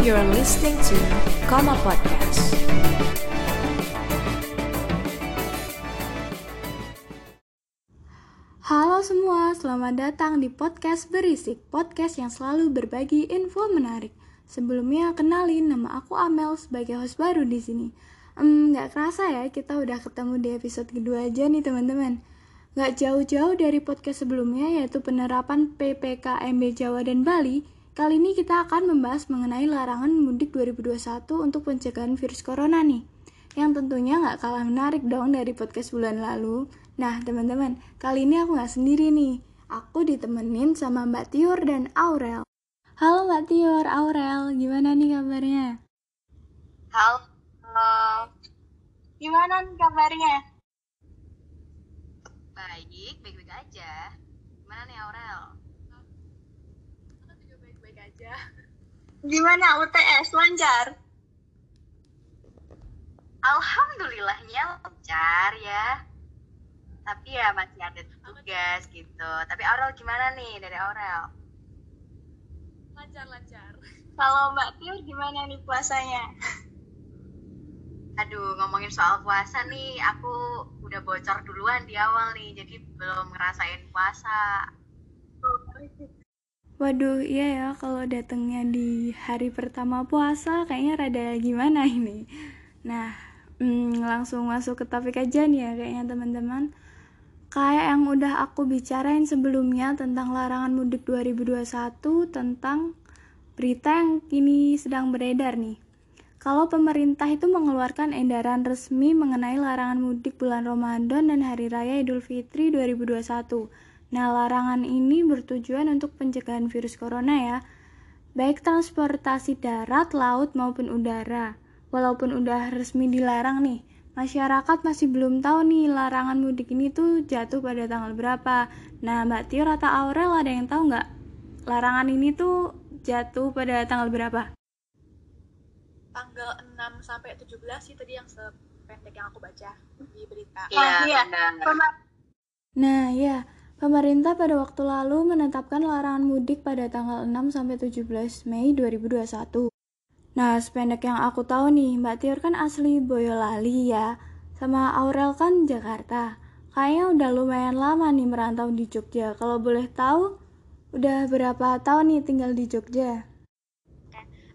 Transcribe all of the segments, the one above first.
You're listening to Koma Podcast. Halo semua, selamat datang di podcast Berisik, podcast yang selalu berbagi info menarik. Sebelumnya kenalin nama aku Amel sebagai host baru di sini. Hmm, nggak kerasa ya kita udah ketemu di episode kedua aja nih teman-teman. Nggak jauh-jauh dari podcast sebelumnya yaitu penerapan PPKMB Jawa dan Bali. Kali ini kita akan membahas mengenai larangan mudik 2021 untuk pencegahan virus corona nih. Yang tentunya nggak kalah menarik dong dari podcast bulan lalu. Nah, teman-teman, kali ini aku nggak sendiri nih. Aku ditemenin sama Mbak Tiur dan Aurel. Halo Mbak Tiur, Aurel, gimana nih kabarnya? Halo, gimana nih kabarnya? Baik, baik-baik aja. Gimana nih Aurel? Aja. Gimana UTS lancar? Alhamdulillahnya lancar ya. Tapi ya masih ada tugas gitu. Tapi Aurel gimana nih dari Aurel? Lancar-lancar. Kalau Mbak Tiur gimana nih puasanya? Aduh, ngomongin soal puasa nih, aku udah bocor duluan di awal nih, jadi belum ngerasain puasa. Waduh, iya ya kalau datangnya di hari pertama puasa kayaknya rada gimana ini. Nah, hmm, langsung masuk ke topik aja nih ya kayaknya teman-teman. Kayak yang udah aku bicarain sebelumnya tentang larangan mudik 2021 tentang berita yang kini sedang beredar nih. Kalau pemerintah itu mengeluarkan edaran resmi mengenai larangan mudik bulan Ramadan dan Hari Raya Idul Fitri 2021. Nah, larangan ini bertujuan untuk pencegahan virus corona ya, baik transportasi darat, laut maupun udara. Walaupun udah resmi dilarang nih, masyarakat masih belum tahu nih larangan mudik ini tuh jatuh pada tanggal berapa. Nah, Mbak Tiur atau Aurel ada yang tahu nggak? Larangan ini tuh jatuh pada tanggal berapa? Tanggal 6 sampai 17 sih tadi yang sependek yang aku baca di berita. Ah, iya. benar. Nah, ya, pemerintah pada waktu lalu menetapkan larangan mudik pada tanggal 6 sampai 17 Mei 2021. Nah, sependek yang aku tahu nih, Mbak Tiur kan asli Boyolali ya, sama Aurel kan Jakarta. Kayaknya udah lumayan lama nih merantau di Jogja. Kalau boleh tahu, udah berapa tahun nih tinggal di Jogja?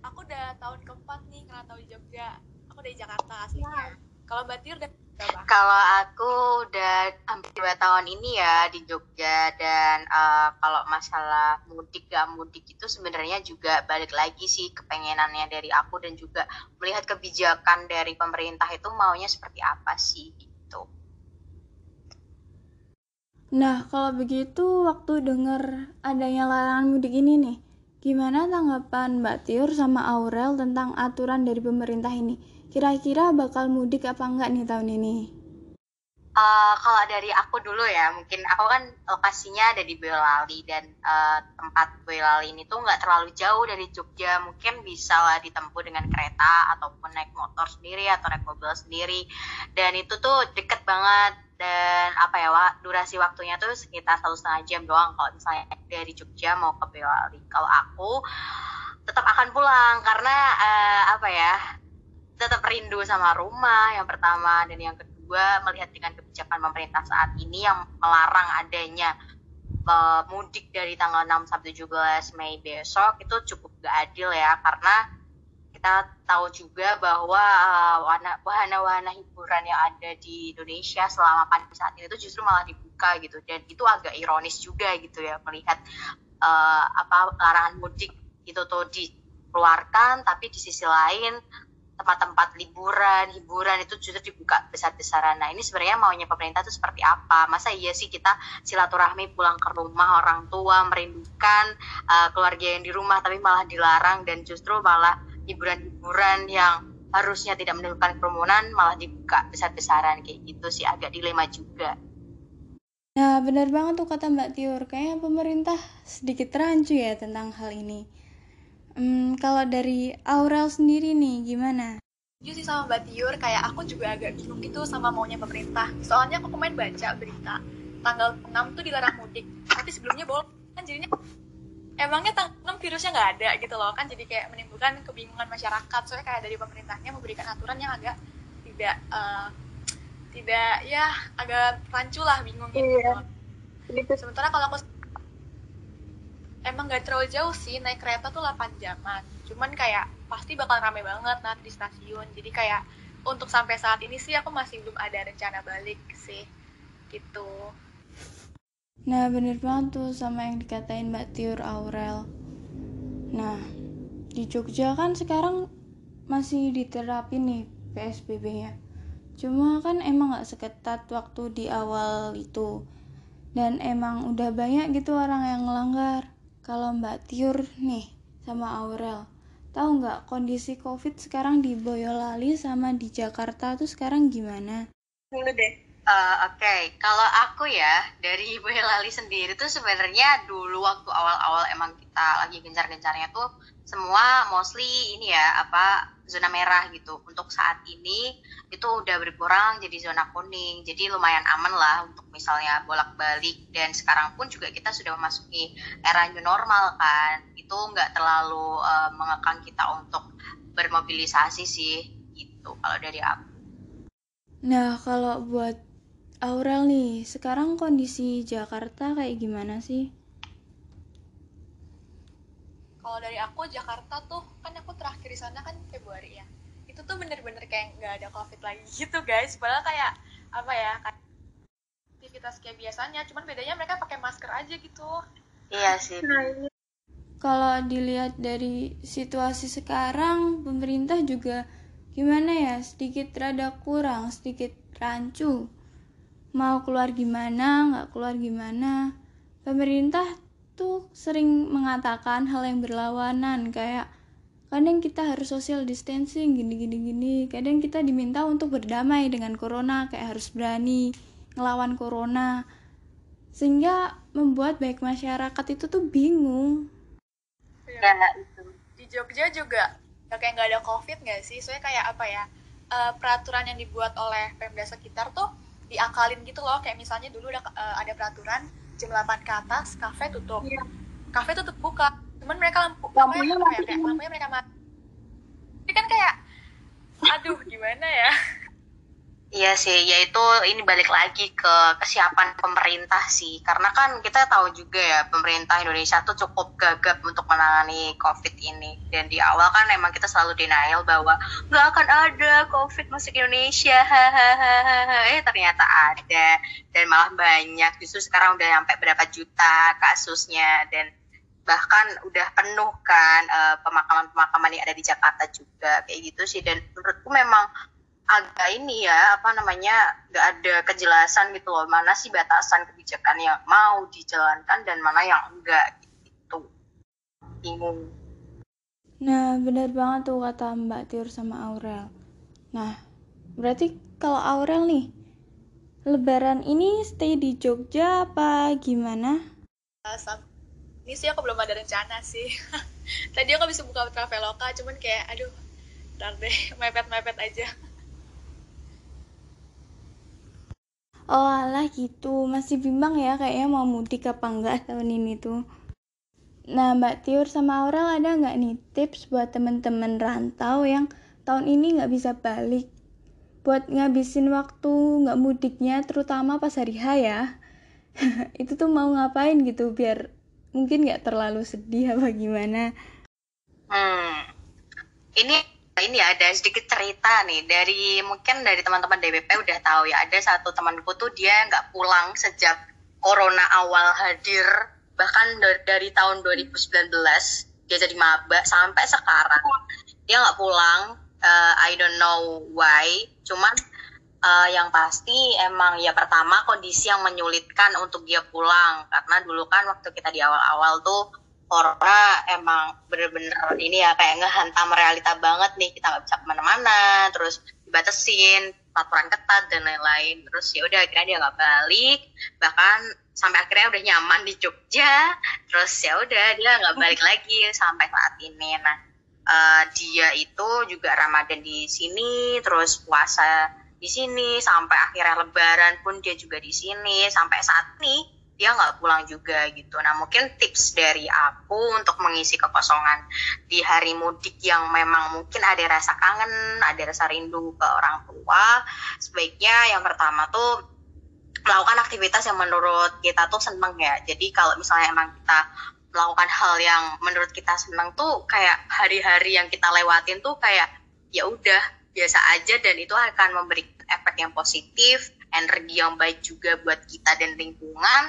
Aku udah tahun keempat nih ngerantau di Jogja. Aku dari Jakarta aslinya. Kalau Mbak Tiur udah? Kalau aku udah hampir dua tahun ini ya di Jogja dan eh, kalau masalah mudik gak mudik itu sebenarnya juga balik lagi sih kepengenannya dari aku dan juga melihat kebijakan dari pemerintah itu maunya seperti apa sih gitu. Nah, kalau begitu waktu dengar adanya larangan mudik ini nih, gimana tanggapan Mbak Tiur sama Aurel tentang aturan dari pemerintah ini? Kira-kira bakal mudik apa enggak nih tahun ini? Eh, kalau dari aku dulu ya, mungkin aku kan lokasinya ada di Boyolali dan eh, tempat Boyolali ini tuh nggak terlalu jauh dari Jogja, mungkin bisa lah ditempuh dengan kereta ataupun naik motor sendiri atau naik mobil sendiri. Dan itu tuh deket banget dan apa ya, durasi waktunya tuh sekitar satu setengah jam doang kalau misalnya dari Jogja mau ke Boyolali. Kalau aku tetap akan pulang karena eh, apa ya, tetap rindu sama rumah yang pertama dan yang kedua melihat dengan kebijakan pemerintah saat ini yang melarang adanya uh, mudik dari tanggal 6 sampai 17 Mei besok itu cukup gak adil ya karena kita tahu juga bahwa uh, wahana- wahana-wahana hiburan yang ada di Indonesia selama pandemi saat ini itu justru malah dibuka gitu. Dan itu agak ironis juga gitu ya melihat uh, apa larangan mudik itu tuh dikeluarkan tapi di sisi lain tempat-tempat liburan, hiburan itu justru dibuka besar-besaran. Nah ini sebenarnya maunya pemerintah itu seperti apa? Masa iya sih kita silaturahmi pulang ke rumah orang tua, merindukan uh, keluarga yang di rumah, tapi malah dilarang dan justru malah hiburan-hiburan yang harusnya tidak menimbulkan kerumunan malah dibuka besar-besaran kayak gitu sih agak dilema juga. Nah, benar banget tuh kata Mbak Tiur. Kayaknya pemerintah sedikit rancu ya tentang hal ini. Hmm, kalau dari Aurel sendiri nih, gimana? Setuju sih sama Mbak Tiur, kayak aku juga agak bingung gitu sama maunya pemerintah. Soalnya aku kemarin baca berita, tanggal 6 tuh dilarang mudik. Tapi sebelumnya boleh, kan jadinya emangnya tanggal 6 virusnya nggak ada gitu loh kan jadi kayak menimbulkan kebingungan masyarakat soalnya kayak dari pemerintahnya memberikan aturan yang agak tidak uh, tidak ya agak rancu lah bingung gitu Iya. Sementara kalau aku emang gak terlalu jauh sih naik kereta tuh 8 jaman cuman kayak pasti bakal rame banget nanti di stasiun jadi kayak untuk sampai saat ini sih aku masih belum ada rencana balik sih gitu Nah, bener banget tuh sama yang dikatain Mbak Tiur Aurel. Nah, di Jogja kan sekarang masih diterapin nih PSBB-nya. Cuma kan emang gak seketat waktu di awal itu. Dan emang udah banyak gitu orang yang ngelanggar. Kalau Mbak Tiur nih sama Aurel, tahu nggak kondisi COVID sekarang di Boyolali sama di Jakarta tuh sekarang gimana? Dulu deh. Eh, Oke, kalau aku ya dari Boyolali sendiri tuh sebenarnya dulu waktu awal-awal emang kita lagi gencar-gencarnya tuh semua mostly ini ya apa zona merah gitu. Untuk saat ini itu udah berkurang jadi zona kuning, jadi lumayan aman lah untuk misalnya bolak-balik dan sekarang pun juga kita sudah memasuki era new normal kan. Itu nggak terlalu eh, mengekang kita untuk bermobilisasi sih gitu kalau dari aku. Nah, kalau buat Aurel nih, sekarang kondisi Jakarta kayak gimana sih? kalau dari aku Jakarta tuh kan aku terakhir di sana kan Februari ya itu tuh bener-bener kayak nggak ada covid lagi gitu guys padahal kayak apa ya aktivitas kayak biasanya cuman bedanya mereka pakai masker aja gitu Iya sih. Nah, ini Kalau dilihat dari situasi sekarang, pemerintah juga gimana ya, sedikit rada kurang, sedikit rancu. Mau keluar gimana, nggak keluar gimana. Pemerintah tuh sering mengatakan hal yang berlawanan, kayak kadang kita harus social distancing gini-gini gini. Kadang kita diminta untuk berdamai dengan corona, kayak harus berani ngelawan corona. Sehingga membuat baik masyarakat itu tuh bingung. Ya, di Jogja juga ya kayak nggak ada covid nggak sih soalnya kayak apa ya eh, peraturan yang dibuat oleh Pemda sekitar tuh diakalin gitu loh kayak misalnya dulu ada, eh, ada peraturan jam 8 ke atas kafe tutup Iya. kafe tutup buka cuman mereka lampu Lampunya ya, kayak semua. lampunya mereka mati ini kan kayak aduh gimana ya Iya sih, yaitu ini balik lagi ke kesiapan pemerintah sih. Karena kan kita tahu juga ya, pemerintah Indonesia tuh cukup gagap untuk menangani COVID ini. Dan di awal kan emang kita selalu denial bahwa nggak akan ada COVID masuk Indonesia. Eh ternyata ada. Dan malah banyak. Justru sekarang udah sampai berapa juta kasusnya. Dan bahkan udah penuh kan eh, pemakaman-pemakaman yang ada di Jakarta juga. Kayak gitu sih. Dan menurutku memang agak ini ya apa namanya nggak ada kejelasan gitu loh mana sih batasan kebijakan yang mau dijalankan dan mana yang enggak gitu bingung Nah, bener banget tuh kata Mbak Tiur sama Aurel. Nah, berarti kalau Aurel nih, lebaran ini stay di Jogja apa gimana? Sam- ini sih aku belum ada rencana sih tadi aku bisa buka traveloka cuman kayak aduh ntar deh mepet-mepet aja Oh alah gitu, masih bimbang ya kayaknya mau mudik apa enggak tahun ini tuh. Nah, Mbak Tiur sama Aurel ada nggak nih tips buat temen-temen rantau yang tahun ini nggak bisa balik? Buat ngabisin waktu nggak mudiknya, terutama pas hari H ya. Itu tuh mau ngapain gitu biar mungkin nggak terlalu sedih apa gimana? hmm ini ini ya, ada sedikit cerita nih. Dari mungkin dari teman-teman DBP udah tahu ya ada satu temanku tuh dia nggak pulang sejak corona awal hadir. Bahkan dari, tahun 2019 dia jadi maba. Sampai sekarang dia nggak pulang. Eh, I don't know why. Cuman eh, yang pasti emang ya pertama kondisi yang menyulitkan untuk dia pulang. Karena dulu kan waktu kita di awal-awal tuh corona emang bener-bener ini ya kayak ngehantam realita banget nih. Kita nggak bisa ke mana-mana terus dibatasin peraturan ketat dan lain-lain. Terus ya udah akhirnya dia nggak balik. Bahkan sampai akhirnya udah nyaman di Jogja. Terus ya udah dia nggak balik lagi sampai saat ini. Nah eh, dia itu juga Ramadan di sini terus puasa di sini sampai akhirnya Lebaran pun dia juga di sini. Sampai saat ini dia nggak pulang juga gitu. Nah mungkin tips dari aku untuk mengisi kekosongan di hari mudik yang memang mungkin ada rasa kangen, ada rasa rindu ke orang tua, sebaiknya yang pertama tuh melakukan aktivitas yang menurut kita tuh seneng ya. Jadi kalau misalnya emang kita melakukan hal yang menurut kita seneng tuh kayak hari-hari yang kita lewatin tuh kayak ya udah biasa aja dan itu akan memberi efek yang positif energi yang baik juga buat kita dan lingkungan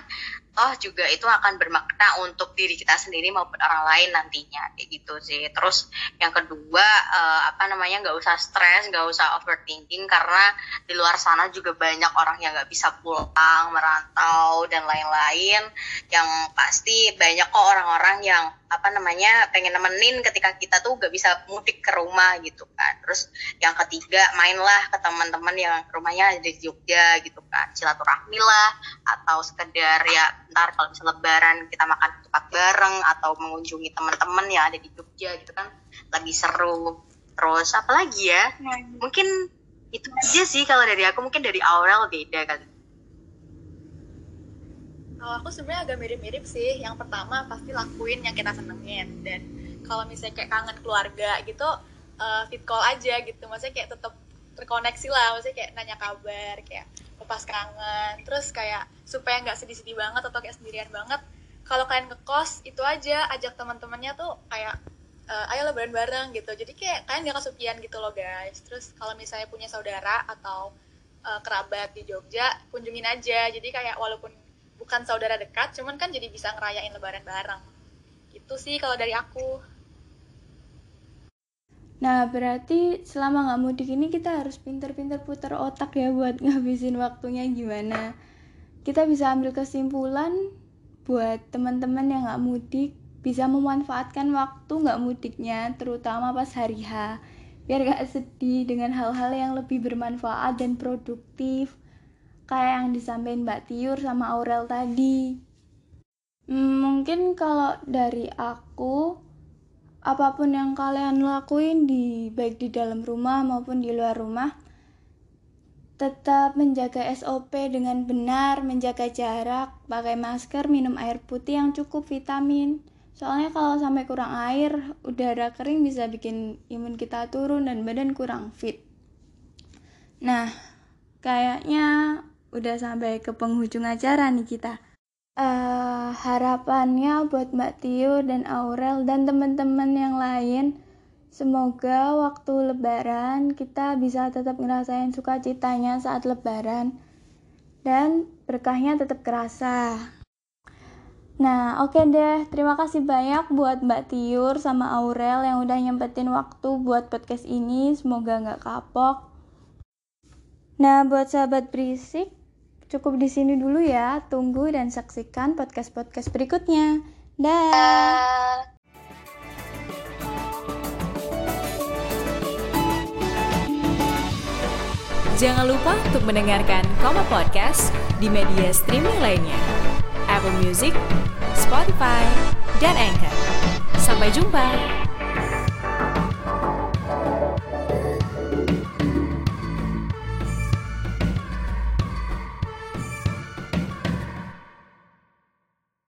toh juga itu akan bermakna untuk diri kita sendiri maupun orang lain nantinya kayak gitu sih. Terus yang kedua uh, apa namanya nggak usah stres nggak usah overthinking karena di luar sana juga banyak orang yang nggak bisa pulang merantau dan lain-lain. Yang pasti banyak kok orang-orang yang apa namanya pengen nemenin ketika kita tuh gak bisa mudik ke rumah gitu kan. Terus yang ketiga mainlah ke teman-teman yang rumahnya ada di Jogja gitu kan. Silaturahmi lah atau sekedar ya ntar kalau bisa lebaran kita makan ketupat bareng atau mengunjungi teman-teman yang ada di Jogja gitu kan lebih seru. Terus apa lagi ya mungkin itu aja sih kalau dari aku mungkin dari Aurel beda kali. Kalau aku sebenarnya agak mirip-mirip sih. Yang pertama pasti lakuin yang kita senengin. Dan kalau misalnya kayak kangen keluarga gitu uh, fit call aja gitu. Maksudnya kayak tetap terkoneksi lah maksudnya kayak nanya kabar kayak lepas kangen terus kayak supaya nggak sedih-sedih banget atau kayak sendirian banget kalau kalian ngekos itu aja ajak teman-temannya tuh kayak uh, ayo lebaran bareng gitu. Jadi kayak kalian gak kesepian gitu loh guys. Terus kalau misalnya punya saudara atau uh, kerabat di Jogja kunjungin aja. Jadi kayak walaupun bukan saudara dekat cuman kan jadi bisa ngerayain lebaran bareng. Itu sih kalau dari aku Nah, berarti selama nggak mudik ini kita harus pinter-pinter putar otak ya buat ngabisin waktunya gimana. Kita bisa ambil kesimpulan buat teman-teman yang nggak mudik bisa memanfaatkan waktu nggak mudiknya, terutama pas hari H, biar gak sedih dengan hal-hal yang lebih bermanfaat dan produktif kayak yang disampaikan Mbak Tiur sama Aurel tadi. Hmm, mungkin kalau dari aku, apa pun yang kalian lakuin di baik di dalam rumah maupun di luar rumah, tetap menjaga SOP dengan benar, menjaga jarak, pakai masker, minum air putih yang cukup vitamin. Soalnya kalau sampai kurang air, udara kering bisa bikin imun kita turun dan badan kurang fit. Nah, kayaknya udah sampai ke penghujung acara nih kita. Uh, harapannya buat Mbak Tio dan Aurel dan teman-teman yang lain, semoga waktu Lebaran kita bisa tetap ngerasain sukacitanya saat Lebaran dan berkahnya tetap kerasa. Nah, oke okay deh. Terima kasih banyak buat Mbak Tiur sama Aurel yang udah nyempetin waktu buat podcast ini. Semoga nggak kapok. Nah, buat sahabat berisik, Cukup di sini dulu ya. Tunggu dan saksikan podcast-podcast berikutnya. Dah. Jangan lupa untuk mendengarkan Koma Podcast di media streaming lainnya. Apple Music, Spotify, dan Anchor. Sampai jumpa!